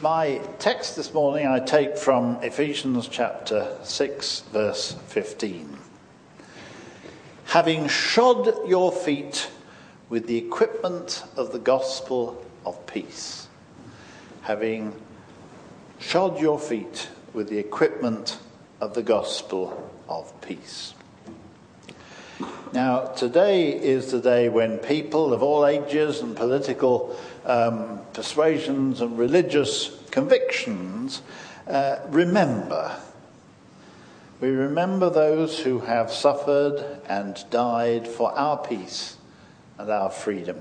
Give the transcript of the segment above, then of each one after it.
My text this morning I take from Ephesians chapter 6, verse 15. Having shod your feet with the equipment of the gospel of peace. Having shod your feet with the equipment of the gospel of peace. Now, today is the day when people of all ages and political um, persuasions and religious convictions uh, remember. We remember those who have suffered and died for our peace and our freedom.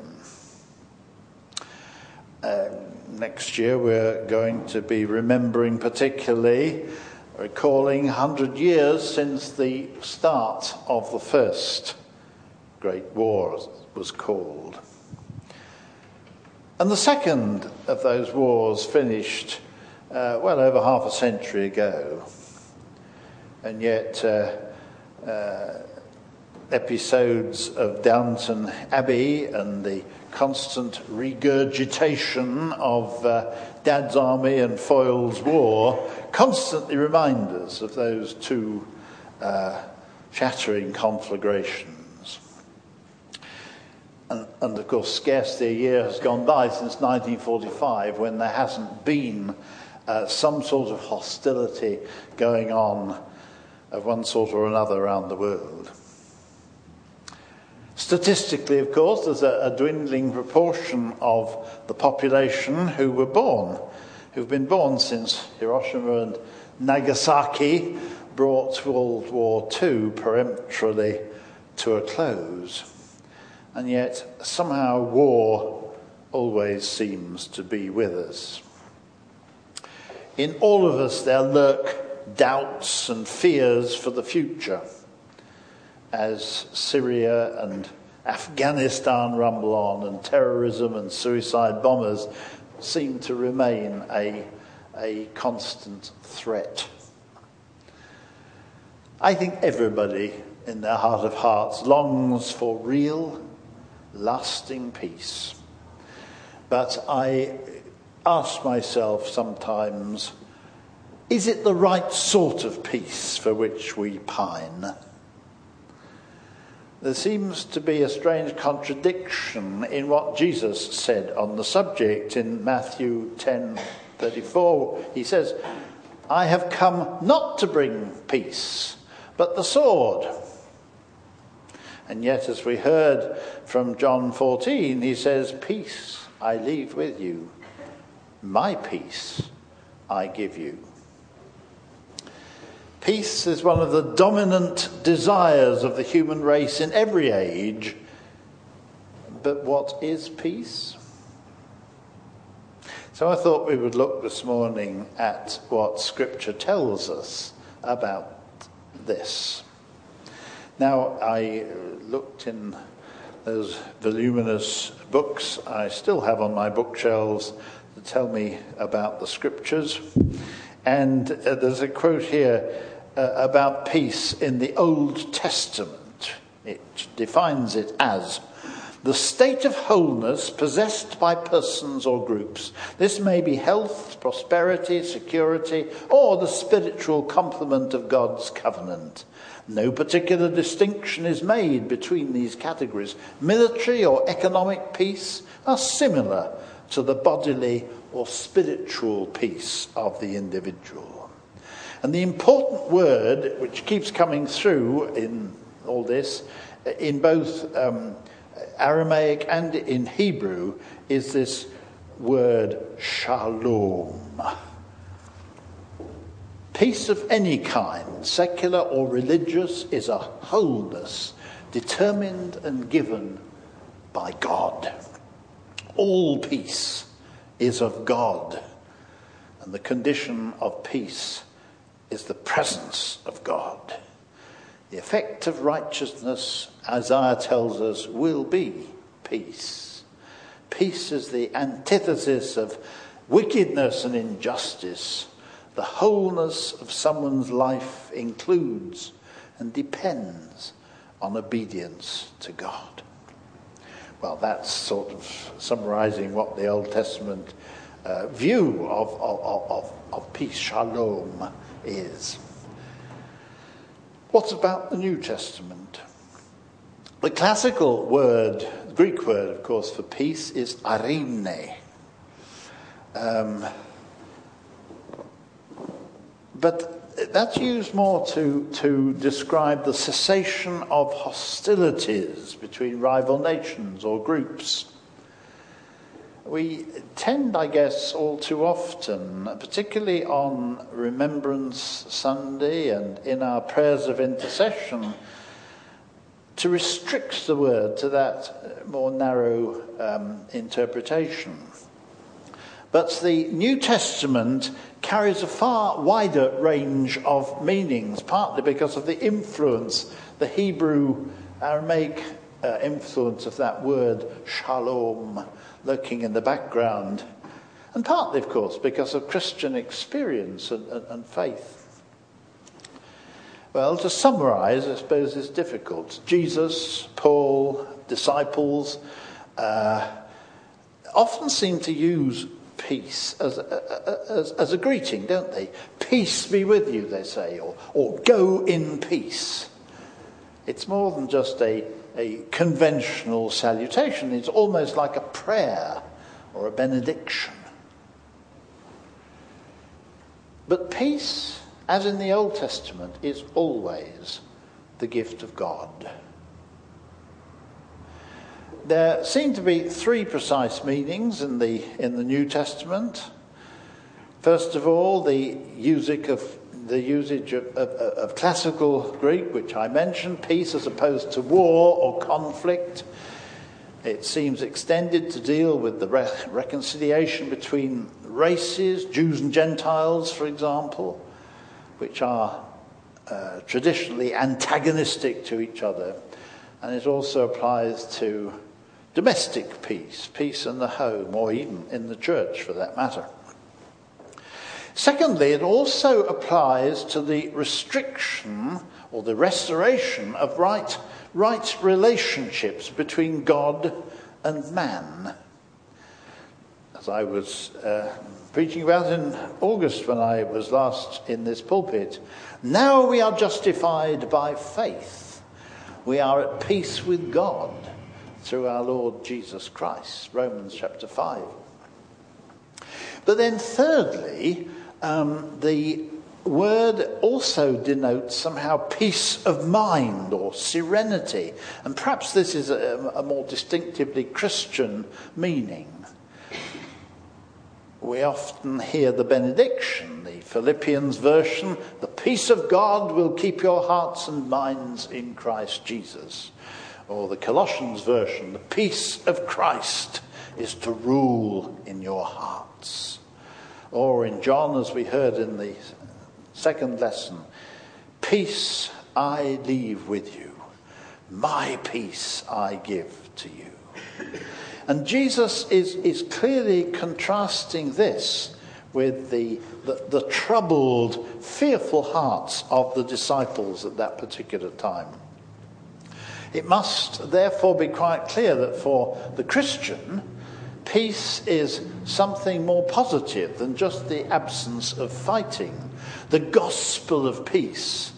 Uh, next year, we're going to be remembering, particularly, recalling 100 years since the start of the First Great War, was called. And the second of those wars finished uh, well over half a century ago. And yet, uh, uh, episodes of Downton Abbey and the constant regurgitation of uh, Dad's Army and Foyle's War constantly remind us of those two uh, shattering conflagrations. And, and, of course, scarcely a year has gone by since 1945 when there hasn't been uh, some sort of hostility going on of one sort or another around the world. Statistically, of course, there's a, a dwindling proportion of the population who were born, who've been born since Hiroshima and Nagasaki brought World War II peremptorily to a close. And yet, somehow, war always seems to be with us. In all of us, there lurk doubts and fears for the future as Syria and Afghanistan rumble on and terrorism and suicide bombers seem to remain a, a constant threat. I think everybody in their heart of hearts longs for real lasting peace. But I ask myself sometimes is it the right sort of peace for which we pine? There seems to be a strange contradiction in what Jesus said on the subject in Matthew 10:34. He says, "I have come not to bring peace, but the sword." And yet, as we heard from John 14, he says, Peace I leave with you, my peace I give you. Peace is one of the dominant desires of the human race in every age. But what is peace? So I thought we would look this morning at what Scripture tells us about this. Now, I looked in those voluminous books I still have on my bookshelves to tell me about the scriptures. And uh, there's a quote here uh, about peace in the Old Testament. It defines it as the state of wholeness possessed by persons or groups. This may be health, prosperity, security, or the spiritual complement of God's covenant. No particular distinction is made between these categories. Military or economic peace are similar to the bodily or spiritual peace of the individual. And the important word which keeps coming through in all this, in both um, Aramaic and in Hebrew, is this word shalom. Peace of any kind, secular or religious, is a wholeness determined and given by God. All peace is of God, and the condition of peace is the presence of God. The effect of righteousness, Isaiah tells us, will be peace. Peace is the antithesis of wickedness and injustice the wholeness of someone's life includes and depends on obedience to God. Well, that's sort of summarizing what the Old Testament uh, view of, of, of, of peace, shalom, is. What about the New Testament? The classical word, Greek word, of course, for peace is eirene. Um, but that's used more to, to describe the cessation of hostilities between rival nations or groups. We tend, I guess, all too often, particularly on Remembrance Sunday and in our prayers of intercession, to restrict the word to that more narrow um, interpretation. But the New Testament carries a far wider range of meanings, partly because of the influence, the Hebrew Aramaic uh, influence of that word shalom lurking in the background, and partly, of course, because of Christian experience and, and, and faith. Well, to summarize, I suppose is difficult. Jesus, Paul, disciples uh, often seem to use peace as a, as, as a greeting, don't they? Peace be with you, they say, or, or go in peace. It's more than just a, a conventional salutation, it's almost like a prayer or a benediction. But peace as in the Old Testament, is always the gift of God. There seem to be three precise meanings in the, in the New Testament. First of all, the usage of, the usage of, of, of classical Greek, which I mentioned, peace as opposed to war or conflict. It seems extended to deal with the re- reconciliation between races, Jews and Gentiles, for example which are uh, traditionally antagonistic to each other. And it also applies to domestic peace, peace in the home, or even in the church for that matter. Secondly, it also applies to the restriction or the restoration of right, right relationships between God and man. As I was uh, preaching about in August when I was last in this pulpit. Now we are justified by faith. We are at peace with God through our Lord Jesus Christ. Romans chapter 5. But then, thirdly, um, the word also denotes somehow peace of mind or serenity. And perhaps this is a, a more distinctively Christian meaning we often hear the benediction, the Philippians version the peace of God will keep your hearts and minds in Christ Jesus. Or the Colossians version the peace of Christ is to rule in your hearts. Or in John, as we heard in the second lesson, peace I leave with you, my peace I give to you. And Jesus is, is clearly contrasting this with the, the, the, troubled, fearful hearts of the disciples at that particular time. It must therefore be quite clear that for the Christian, peace is something more positive than just the absence of fighting. The gospel of peace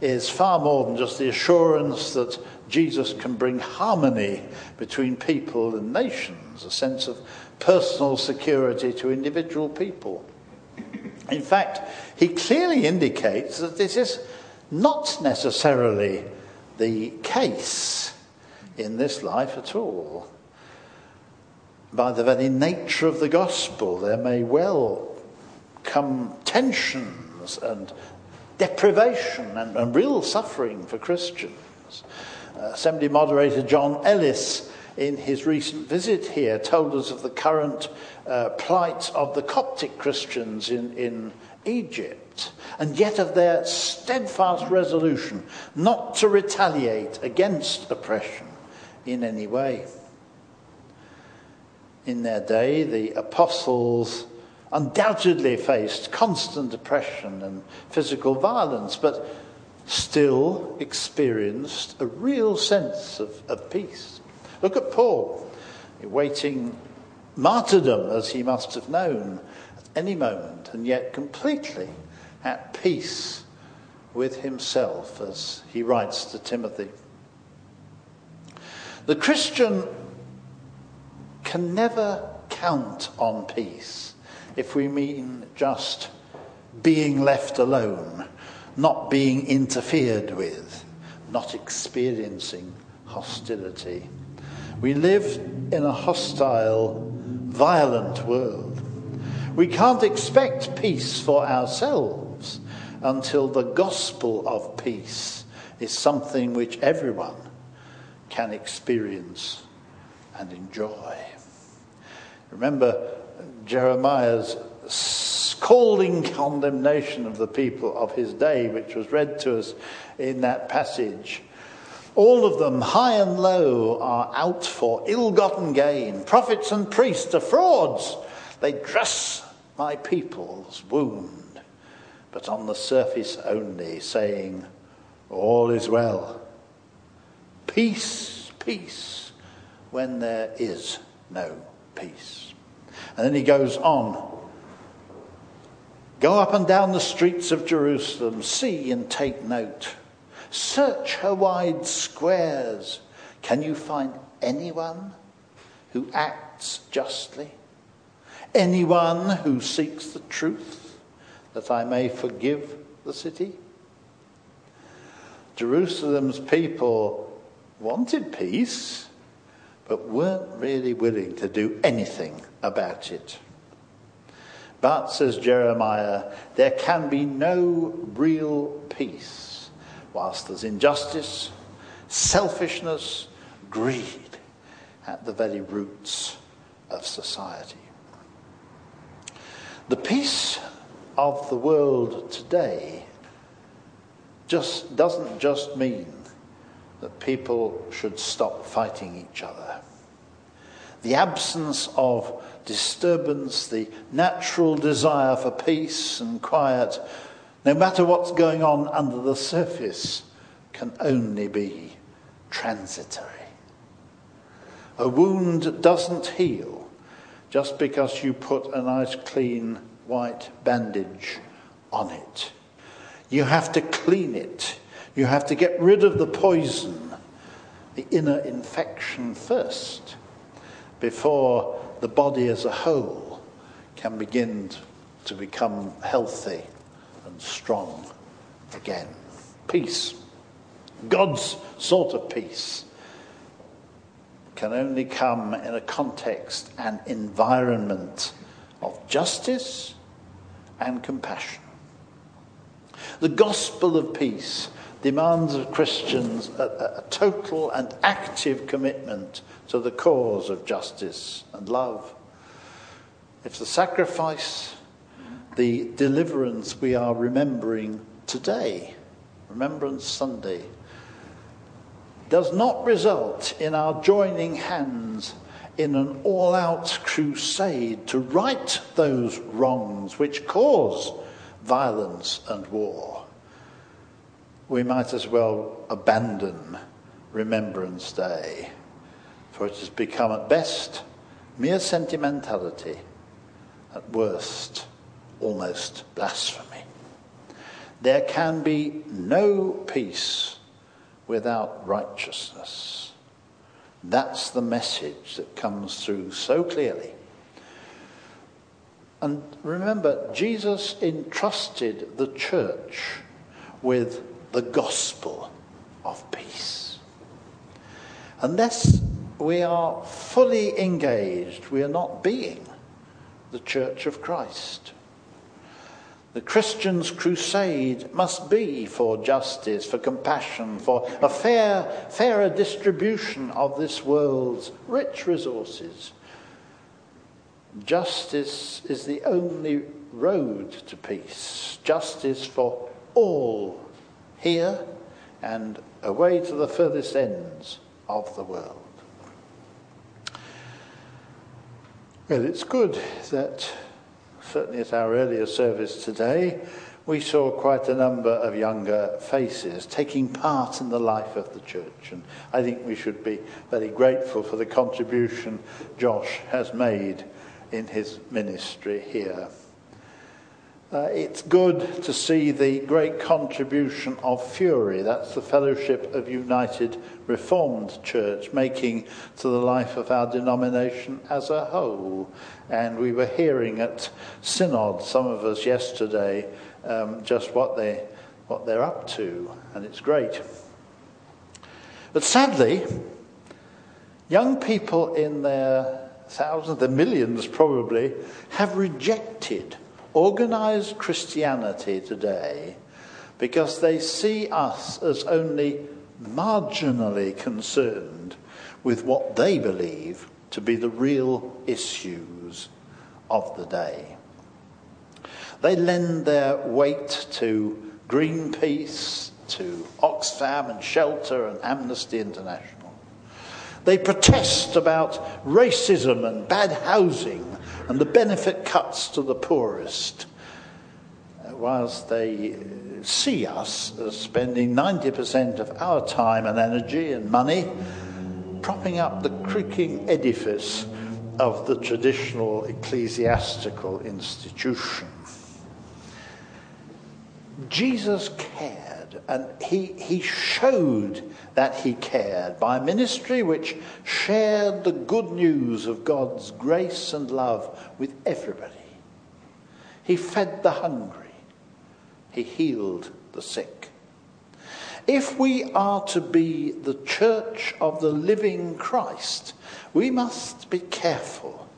is far more than just the assurance that Jesus can bring harmony between people and nations, a sense of personal security to individual people. In fact, he clearly indicates that this is not necessarily the case in this life at all. By the very nature of the gospel, there may well come tensions and deprivation and, and real suffering for Christians. Assembly moderator John Ellis, in his recent visit here, told us of the current uh, plight of the Coptic Christians in, in Egypt, and yet of their steadfast resolution not to retaliate against oppression in any way. In their day, the apostles undoubtedly faced constant oppression and physical violence, but still experienced a real sense of, of peace. Look at Paul, awaiting martyrdom as he must have known at any moment, and yet completely at peace with himself, as he writes to Timothy. The Christian can never count on peace if we mean just being left alone, not being interfered with, not experiencing hostility. We live in a hostile, violent world. We can't expect peace for ourselves until the gospel of peace is something which everyone can experience and enjoy. Remember Jeremiah's scalding condemnation of the people of his day, which was read to us in that passage. All of them, high and low, are out for ill gotten gain. Prophets and priests are frauds. They dress my people's wound, but on the surface only, saying, All is well. Peace, peace, when there is no peace. And then he goes on Go up and down the streets of Jerusalem, see and take note. Search her wide squares. Can you find anyone who acts justly? Anyone who seeks the truth, that I may forgive the city? Jerusalem's people wanted peace, but weren't really willing to do anything about it. But, says Jeremiah, there can be no real peace whilst there's injustice, selfishness, greed at the very roots of society. The peace of the world today just doesn't just mean that people should stop fighting each other. The absence of disturbance, the natural desire for peace and quiet, no matter what's going on under the surface, can only be transitory. A wound doesn't heal just because you put a nice clean white bandage on it. You have to clean it. You have to get rid of the poison, the inner infection first, before the body as a whole can begin to become healthy and strong again. Peace, God's sort of peace, can only come in a context and environment of justice and compassion. The gospel of peace demands of Christians a, a, total and active commitment to the cause of justice and love. If the sacrifice, the deliverance we are remembering today, Remembrance Sunday, does not result in our joining hands in an all out crusade to right those wrongs which cause violence and war we might as well abandon Remembrance Day, for it has become at best mere sentimentality, at worst almost blasphemy. There can be no peace without righteousness. That's the message that comes through so clearly. And remember, Jesus entrusted the church with the gospel of peace. Unless we are fully engaged, we are not being the church of Christ. The Christian's crusade must be for justice, for compassion, for a fair, fairer distribution of this world's rich resources. Justice is the only road to peace. Justice for all here and away to the furthest ends of the world. Well, it's good that certainly at our earlier service today, we saw quite a number of younger faces taking part in the life of the church. And I think we should be very grateful for the contribution Josh has made in his ministry here. Uh, it's good to see the great contribution of Fury, that's the Fellowship of United Reformed Church, making to the life of our denomination as a whole. And we were hearing at Synod, some of us yesterday, um, just what, they, what they're up to, and it's great. But sadly, young people in their thousands, their millions probably, have rejected organized Christianity today because they see us as only marginally concerned with what they believe to be the real issues of the day. They lend their weight to Greenpeace, to Oxfam and Shelter and Amnesty International. They protest about racism and bad housing and the benefit cuts to the poorest, uh, whilst they see us as spending 90% of our time and energy and money propping up the creaking edifice of the traditional ecclesiastical institution. Jesus and he, he showed that he cared by a ministry which shared the good news of God's grace and love with everybody. He fed the hungry, he healed the sick. If we are to be the church of the living Christ, we must be careful,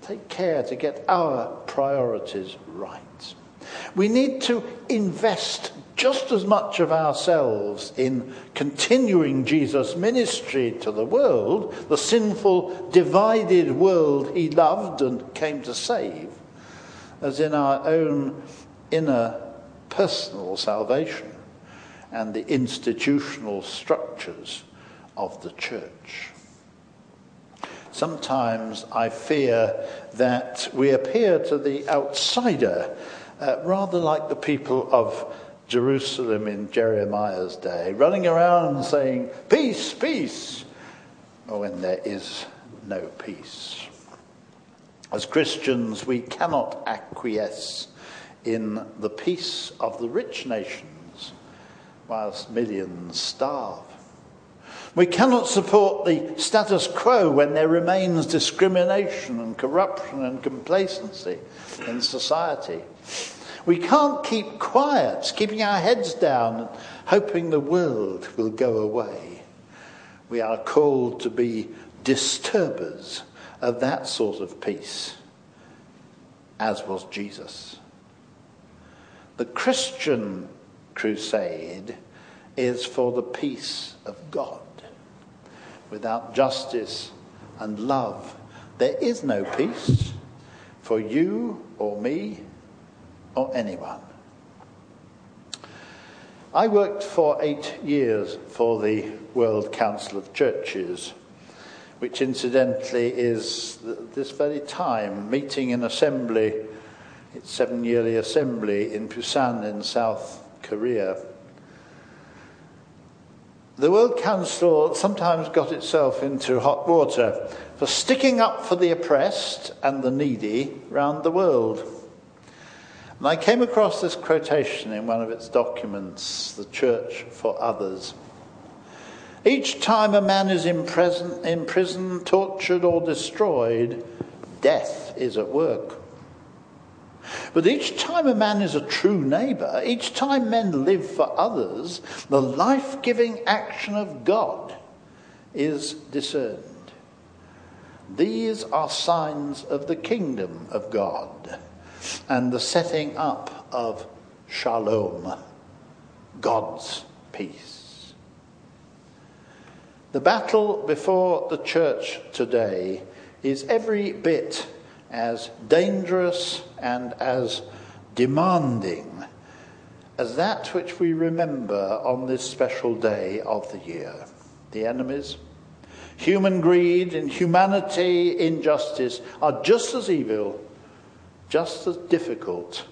take care to get our priorities right. We need to invest just as much of ourselves in continuing Jesus' ministry to the world, the sinful, divided world he loved and came to save, as in our own inner personal salvation and the institutional structures of the church. Sometimes I fear that we appear to the outsider uh, rather like the people of Jerusalem in Jeremiah's day, running around saying, Peace, peace, when there is no peace. As Christians, we cannot acquiesce in the peace of the rich nations whilst millions starve. We cannot support the status quo when there remains discrimination and corruption and complacency in society. We can't keep quiet, keeping our heads down, hoping the world will go away. We are called to be disturbers of that sort of peace, as was Jesus. The Christian crusade is for the peace of God. Without justice and love, there is no peace for you or me or anyone. I worked for eight years for the World Council of Churches, which incidentally is this very time meeting in assembly, its seven yearly assembly in Busan in South Korea. The World Council sometimes got itself into hot water for sticking up for the oppressed and the needy round the world. And I came across this quotation in one of its documents, The Church for Others. Each time a man is imprisoned, imprisoned, tortured, or destroyed, death is at work. But each time a man is a true neighbour, each time men live for others, the life giving action of God is discerned. These are signs of the kingdom of God and the setting up of shalom, God's peace. The battle before the church today is every bit as dangerous and as demanding as that which we remember on this special day of the year. The enemies, human greed, inhumanity, injustice are just as evil just as difficult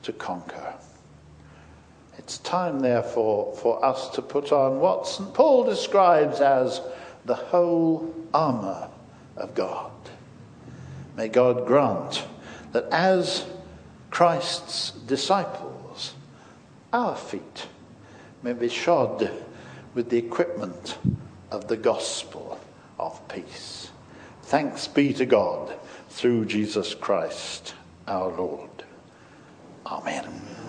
to conquer. It's time, therefore, for us to put on what St. Paul describes as the whole armour of God. May God grant that as Christ's disciples, our feet may be shod with the equipment of the gospel of peace. Thanks be to God through Jesus Christ our Lord. Amen.